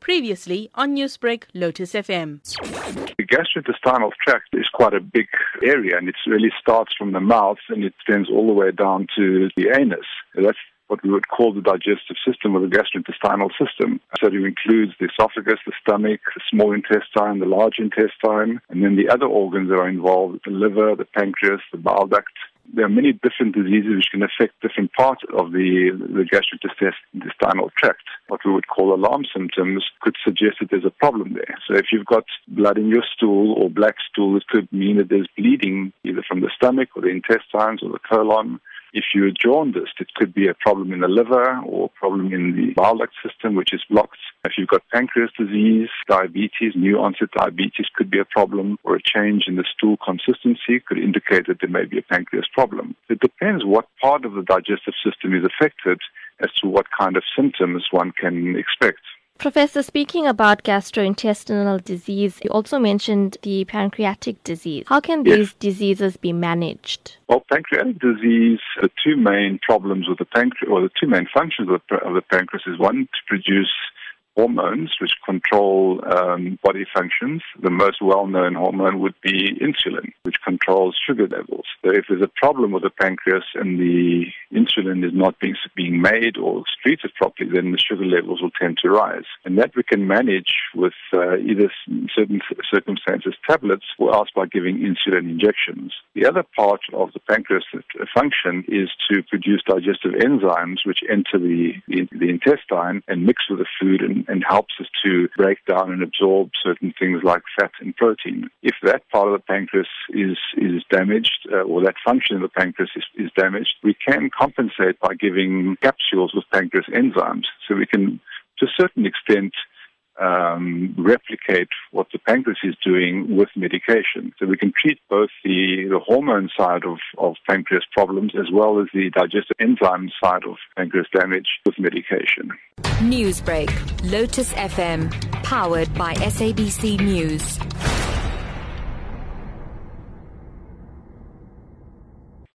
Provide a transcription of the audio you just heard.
Previously on Newsbreak, Lotus FM. The gastrointestinal tract is quite a big area and it really starts from the mouth and it extends all the way down to the anus. That's what we would call the digestive system or the gastrointestinal system. So it includes the esophagus, the stomach, the small intestine, the large intestine, and then the other organs that are involved, the liver, the pancreas, the bile duct, there are many different diseases which can affect different parts of the, the gastrointestinal tract. What we would call alarm symptoms could suggest that there's a problem there. So if you've got blood in your stool or black stool, it could mean that there's bleeding either from the stomach or the intestines or the colon. If you're jaundiced, it could be a problem in the liver or a problem in the bile duct system, which is blocked. If you've got pancreas disease, diabetes, new onset diabetes could be a problem, or a change in the stool consistency could indicate that there may be a pancreas problem. It depends what part of the digestive system is affected as to what kind of symptoms one can expect. Professor, speaking about gastrointestinal disease, you also mentioned the pancreatic disease. How can Yes. these diseases be managed? Well, pancreatic disease, the two main problems with the pancreas, or the two main functions of the, of the pancreas is one, to produce hormones which control um, body functions. The most well-known hormone would be insulin, which controls sugar levels. So if there's a problem with the pancreas and the insulin is not being, being made or excreted properly, then the sugar levels will tend to rise. And that we can manage with uh, either certain circumstances tablets or else by giving insulin injections. The other part of the pancreas function is to produce digestive enzymes which enter the, the, the intestine and mix with the food and, helps us to break down and absorb certain things like fat and protein. If that part of the pancreas is, is damaged uh, or that function of the pancreas is, is damaged, we can compensate by giving capsules with pancreas enzymes. So we can, to a certain extent, um, replicate what the pancreas is doing with medication. So we can treat both the, the hormone side of, of pancreas problems as well as the digestive enzyme side of pancreas damage with medication. Newsbreak, Lotus FM, powered by SABC News.